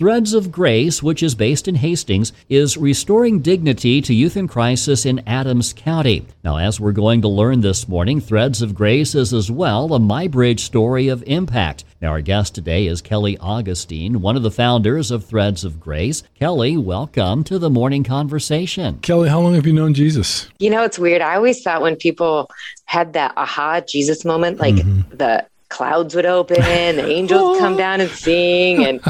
Threads of Grace, which is based in Hastings, is restoring dignity to youth in crisis in Adams County. Now, as we're going to learn this morning, Threads of Grace is as well a MyBridge story of impact. Now, our guest today is Kelly Augustin, one of the founders of Threads of Grace. Kelly, welcome to the morning conversation. Kelly, how long have you known Jesus? You know, it's weird. I always thought when people had that aha Jesus moment, like mm-hmm. the clouds would open, the angels would come down and sing. And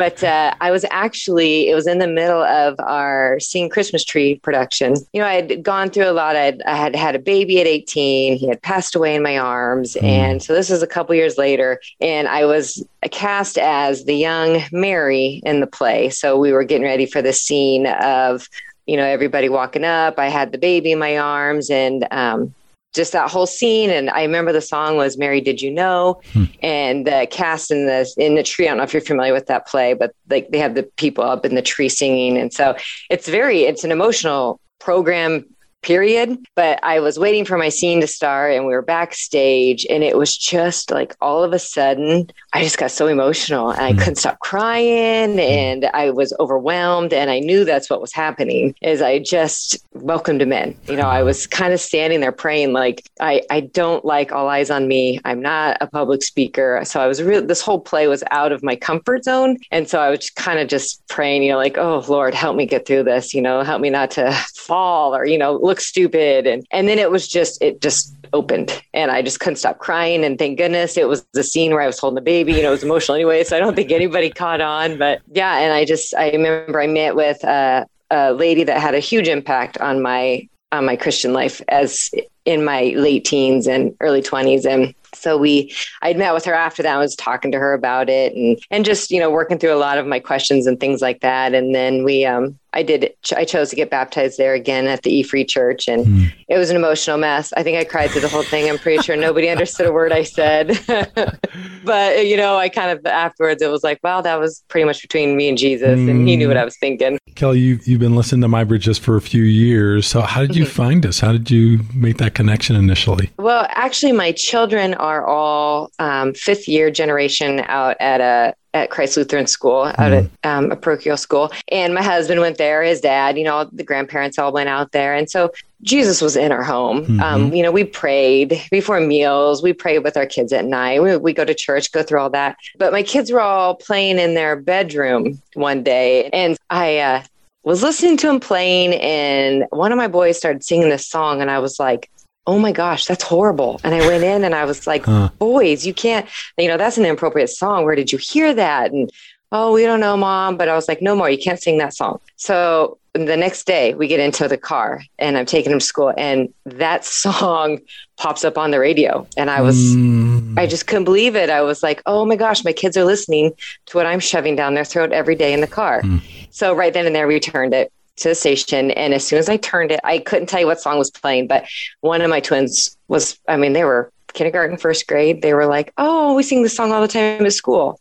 but uh, I was actually it was in the middle of our Singing Christmas Tree production. You know, I had gone through a lot. I'd, I had had a baby at 18. He had passed away in my arms, mm. and so this was a couple years later, and I was cast as the young Mary in the play. So we were getting ready for the scene of you know everybody walking up. I had the baby in my arms, and um, just that whole scene. And I remember the song was "Mary, Did You Know?" Hmm. and the cast in the in the tree. I don't know if you're familiar with that play, but like they have the people up in the tree singing, and so it's very it's an emotional program period. But I was waiting for my scene to start and we were backstage and it was just like all of a sudden I just got so emotional and I hmm. couldn't stop crying hmm. and I was overwhelmed and I knew that's what was happening is I just welcomed him in. You know, I was kind of standing there praying like I, I don't like all eyes on me. I'm not a public speaker. So I was really this whole play was out of my comfort zone. And so I was kind of just praying, you know, like, oh Lord, help me get through this, you know, help me not to fall or, you know, look stupid. And and then it was just it just opened and I just couldn't stop crying. And thank goodness it was the scene where I was holding the baby. You know, it was emotional anyway. So I don't think anybody caught on. But yeah, and I just I remember I met with a, a lady that had a huge impact on my on my Christian life as in my late teens and early 20s and so we i'd met with her after that i was talking to her about it and and just you know working through a lot of my questions and things like that and then we um I did. I chose to get baptized there again at the E Free Church, and mm. it was an emotional mess. I think I cried through the whole thing. I'm pretty sure nobody understood a word I said, but you know, I kind of afterwards it was like, wow, that was pretty much between me and Jesus, mm. and he knew what I was thinking. Kelly, you've you've been listening to MyBridge just for a few years. So how did you mm-hmm. find us? How did you make that connection initially? Well, actually, my children are all um, fifth year generation out at a at Christ Lutheran School out mm. at um, a parochial school. And my husband went there, his dad, you know, the grandparents all went out there. And so Jesus was in our home. Mm-hmm. Um, you know, we prayed before meals, we prayed with our kids at night. We, we go to church, go through all that. But my kids were all playing in their bedroom one day. And I, uh, was listening to him playing and one of my boys started singing this song and I was like, oh my gosh, that's horrible. And I went in and I was like, huh. boys, you can't, you know, that's an inappropriate song. Where did you hear that? And oh, we don't know, mom. But I was like, no more, you can't sing that song. So the next day we get into the car and I'm taking him to school and that song pops up on the radio. And I was, mm. I just couldn't believe it. I was like, oh my gosh, my kids are listening to what I'm shoving down their throat every day in the car. Mm. So right then and there, we turned it to the station. And as soon as I turned it, I couldn't tell you what song was playing, but one of my twins was, I mean, they were kindergarten, first grade. They were like, oh, we sing this song all the time at school.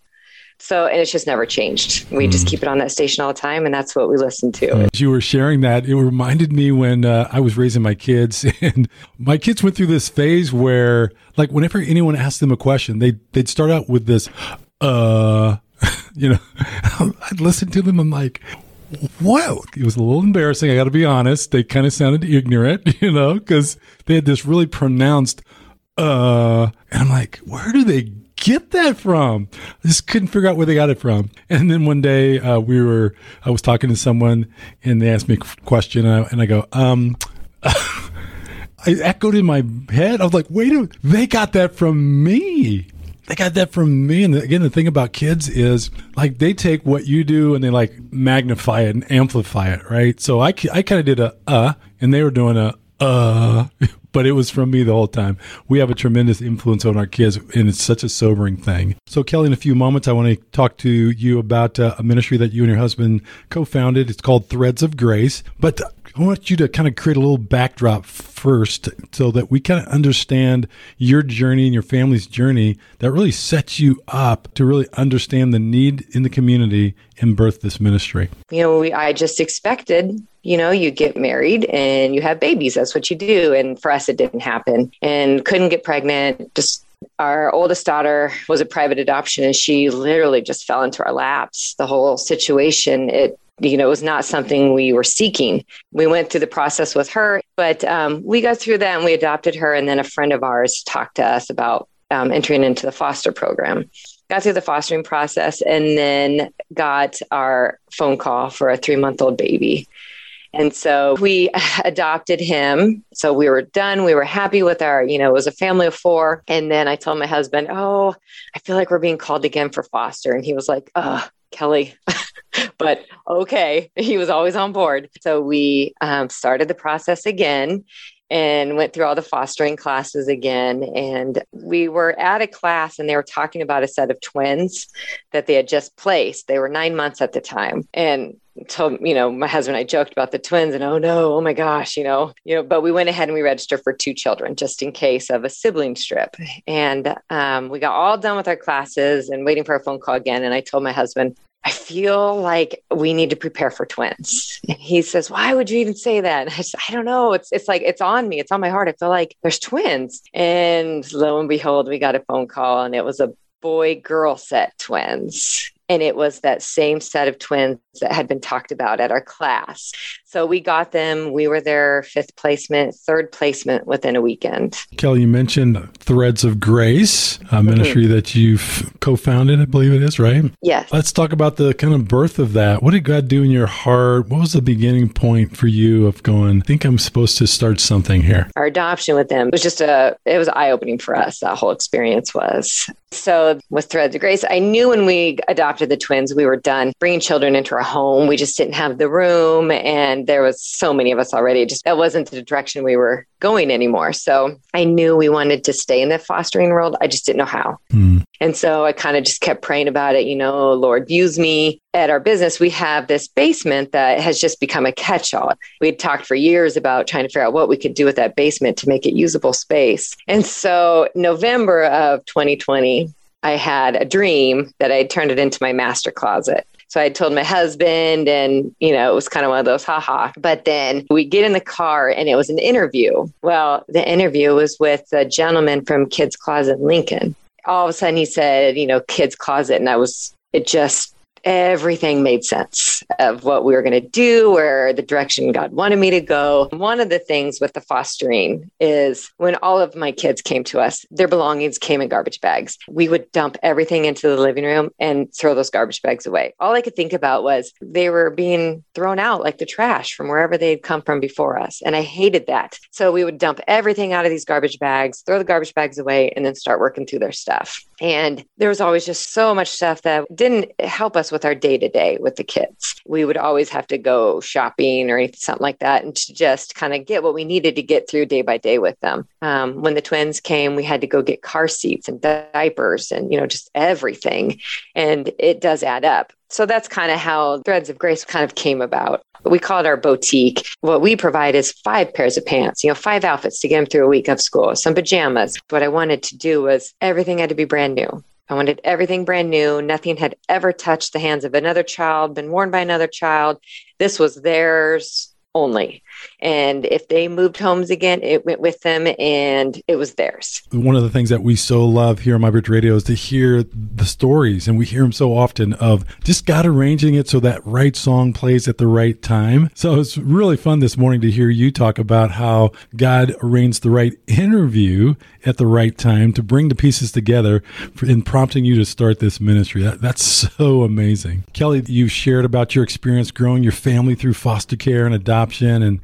So, and it's just never changed. We mm. just keep it on that station all the time, and that's what we listen to. As you were sharing that, it reminded me when uh, I was raising my kids, and my kids went through this phase where, like, whenever anyone asked them a question, they they'd start out with this, uh, you know, I'd listen to them. I'm like, wow, it was a little embarrassing. I got to be honest. They kind of sounded ignorant, you know, because they had this really pronounced, uh, and I'm like, where do they get that from? I just couldn't figure out where they got it from. And then one day, uh, we were, I was talking to someone and they asked me a question and I, and I go, um, I echoed in my head. I was like, wait a minute, they got that from me they got that from me. And again, the thing about kids is like they take what you do and they like magnify it and amplify it, right? So I, I kind of did a uh, and they were doing a uh, but it was from me the whole time. We have a tremendous influence on our kids, and it's such a sobering thing. So, Kelly, in a few moments, I want to talk to you about uh, a ministry that you and your husband co founded. It's called Threads of Grace. But I want you to kind of create a little backdrop first so that we kind of understand your journey and your family's journey that really sets you up to really understand the need in the community and birth this ministry. You know, we, I just expected, you know, you get married and you have babies. That's what you do. And for us, it didn't happen and couldn't get pregnant. Just our oldest daughter was a private adoption and she literally just fell into our laps. The whole situation, it you know, it was not something we were seeking. We went through the process with her, but um, we got through that and we adopted her. And then a friend of ours talked to us about um, entering into the foster program. Got through the fostering process and then got our phone call for a three month old baby. And so we adopted him. So we were done. We were happy with our, you know, it was a family of four. And then I told my husband, Oh, I feel like we're being called again for foster. And he was like, Oh, Kelly. but okay, he was always on board. So we um, started the process again and went through all the fostering classes again. And we were at a class and they were talking about a set of twins that they had just placed. They were nine months at the time. And told you know my husband and I joked about the twins and oh no oh my gosh you know you know but we went ahead and we registered for two children just in case of a sibling strip and um, we got all done with our classes and waiting for a phone call again and I told my husband I feel like we need to prepare for twins. And he says, Why would you even say that? I said, I don't know. It's it's like it's on me. It's on my heart. I feel like there's twins. And lo and behold, we got a phone call and it was a boy girl set twins. And it was that same set of twins that had been talked about at our class. So we got them. We were their fifth placement, third placement within a weekend. Kelly, you mentioned Threads of Grace, a mm-hmm. ministry mm-hmm. that you've co founded, I believe it is, right? Yes. Let's talk about the kind of birth of that. What did God do in your heart? What was the beginning point for you of going, I think I'm supposed to start something here? Our adoption with them was just a, it was eye opening for us. That whole experience was. So with Threads of Grace, I knew when we adopted the twins, we were done bringing children into our home. We just didn't have the room and and there was so many of us already. Just that wasn't the direction we were going anymore. So I knew we wanted to stay in the fostering world. I just didn't know how. Mm. And so I kind of just kept praying about it. You know, Lord, use me. At our business, we have this basement that has just become a catch all. We had talked for years about trying to figure out what we could do with that basement to make it usable space. And so, November of 2020, I had a dream that I had turned it into my master closet. So I told my husband, and you know, it was kind of one of those haha. But then we get in the car, and it was an interview. Well, the interview was with a gentleman from Kids Closet Lincoln. All of a sudden, he said, you know, Kids Closet, and I was, it just everything made sense of what we were going to do, where the direction God wanted me to go. One of the things with the fostering is when all of my kids came to us, their belongings came in garbage bags. We would dump everything into the living room and throw those garbage bags away. All I could think about was they were being thrown out like the trash from wherever they'd come from before us. And I hated that. So we would dump everything out of these garbage bags, throw the garbage bags away, and then start working through their stuff. And there was always just so much stuff that didn't help us with our day to day with the kids. We would always have to go shopping or anything, something like that, and to just kind of get what we needed to get through day by day with them. Um, when the twins came, we had to go get car seats and diapers and, you know, just everything. And it does add up. So that's kind of how Threads of Grace kind of came about. We call it our boutique. What we provide is five pairs of pants, you know, five outfits to get them through a week of school, some pajamas. What I wanted to do was everything had to be brand new. I wanted everything brand new. Nothing had ever touched the hands of another child, been worn by another child. This was theirs only. And if they moved homes again, it went with them and it was theirs. One of the things that we so love here on My Bridge Radio is to hear the stories, and we hear them so often of just God arranging it so that right song plays at the right time. So it's really fun this morning to hear you talk about how God arranged the right interview at the right time to bring the pieces together in prompting you to start this ministry. That, that's so amazing. Kelly, you've shared about your experience growing your family through foster care and adoption and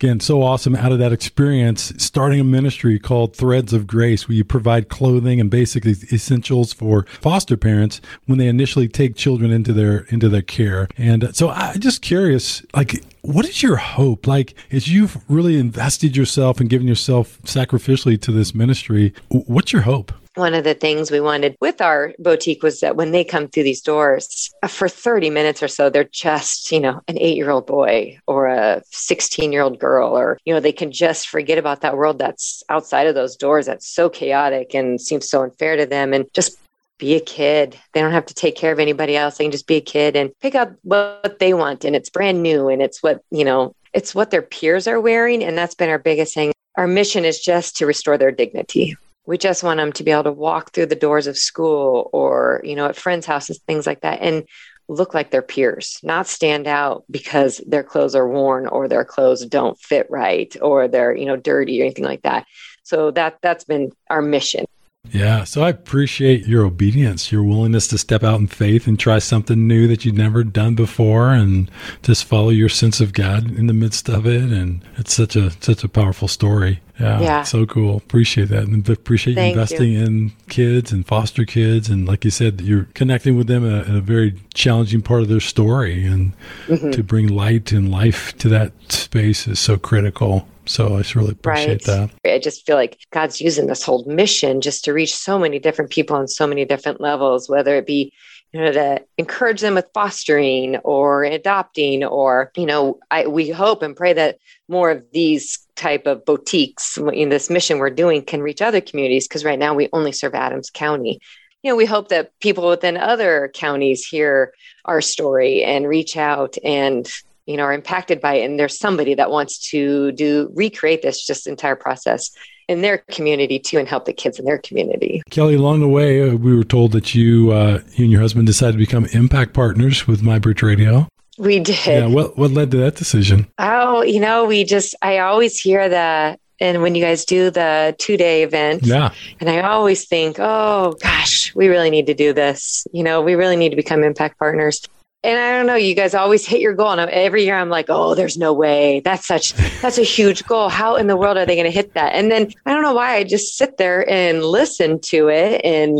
again, so awesome out of that experience, starting a ministry called Threads of Grace, where you provide clothing and basic essentials for foster parents when they initially take children into their into their care. And uh, so I'm just curious, like, what is your hope? Like, as you've really invested yourself and given yourself sacrificially to this ministry, what's your hope? One of the things we wanted with our boutique was that when they come through these doors uh, for 30 minutes or so they're just you know an eight year old boy or a 16 year old girl or you know they can just forget about that world that's outside of those doors that's so chaotic and seems so unfair to them and just be a kid. They don't have to take care of anybody else. They can just be a kid and pick up what they want. And it's brand new and it's what, you know, it's what their peers are wearing. And that's been our biggest thing. Our mission is just to restore their dignity we just want them to be able to walk through the doors of school or, you know, at friends' houses, things like that. And look like their peers, not stand out because their clothes are worn or their clothes don't fit right or they're, you know, dirty or anything like that. So that that's been our mission. Yeah. So I appreciate your obedience, your willingness to step out in faith and try something new that you'd never done before and just follow your sense of God in the midst of it. And it's such a such a powerful story. Yeah. yeah. So cool. Appreciate that. And appreciate Thank you investing you. in kids and foster kids. And like you said, you're connecting with them in a, very challenging part of their story. And mm-hmm. to bring light and life to that space is so critical. So I really appreciate right. that. I just feel like God's using this whole mission just to reach so many different people on so many different levels, whether it be you know to encourage them with fostering or adopting or you know I, we hope and pray that more of these type of boutiques in this mission we're doing can reach other communities because right now we only serve adams county you know we hope that people within other counties hear our story and reach out and you know are impacted by it and there's somebody that wants to do recreate this just entire process in their community too and help the kids in their community. Kelly along the way uh, we were told that you uh, you and your husband decided to become impact partners with MyBridge Radio. We did. Yeah what, what led to that decision? Oh you know we just i always hear the and when you guys do the two day event yeah. and i always think oh gosh we really need to do this. You know we really need to become impact partners and I don't know, you guys always hit your goal. And every year I'm like, oh, there's no way. That's such, that's a huge goal. How in the world are they going to hit that? And then I don't know why I just sit there and listen to it. And,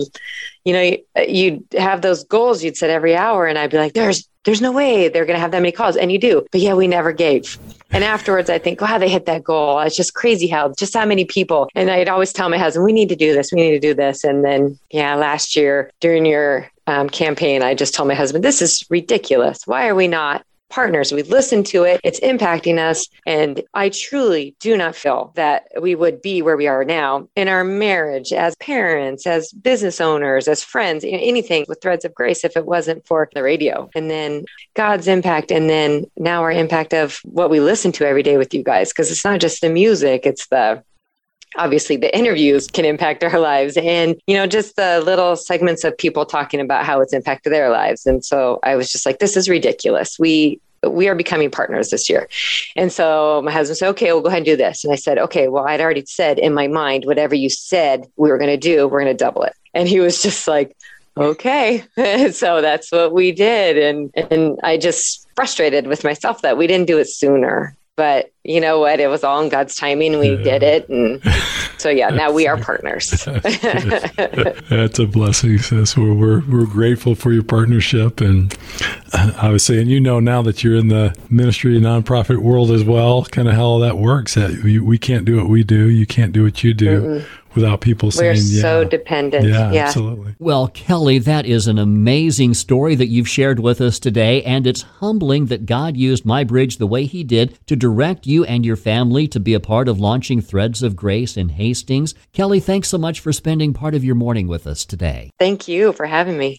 you know, you'd have those goals you'd set every hour. And I'd be like, there's, there's no way they're going to have that many calls. And you do. But yeah, we never gave. And afterwards, I think, wow, they hit that goal. It's just crazy how just how many people. And I'd always tell my husband, we need to do this. We need to do this. And then, yeah, last year during your um, campaign, I just told my husband, this is ridiculous. Why are we not partners. We listen to it, it's impacting us. And I truly do not feel that we would be where we are now in our marriage, as parents, as business owners, as friends, anything with Threads of Grace if it wasn't for the radio. And then God's impact, and then now our impact of what we listen to every day with you guys, because it's not just the music, it's the obviously the interviews can impact our lives and you know just the little segments of people talking about how it's impacted their lives. And so i was just like this is ridiculous. We we are becoming partners this year. And so my husband said okay we'll go ahead and do this. And i said okay well i'd already said in my mind whatever you said we were going to do we're going to double it. And he was just like okay. So that's what we did. And and i just frustrated with myself that we didn't do it sooner but you know what? It was all in God's timing. We yeah. did it. And so, yeah, now we are partners. That's, a blessing, sis. We're, we're, we're grateful for your partnership. And I was saying, you know, now that you're in the ministry nonprofit world as well, kind of how that works. That we, we can't do what we do. You can't do what you do. mm without people saying, We're yeah. so dependent. Yeah, yeah, absolutely. Well, Kelly, that is an amazing story that you've shared with us today, and it's humbling that God used My Bridge the way He did to direct you and your family to be a part of launching Threads of Grace in Hastings. Kelly, thanks so much for spending part of your morning with us today. Thank you for having me.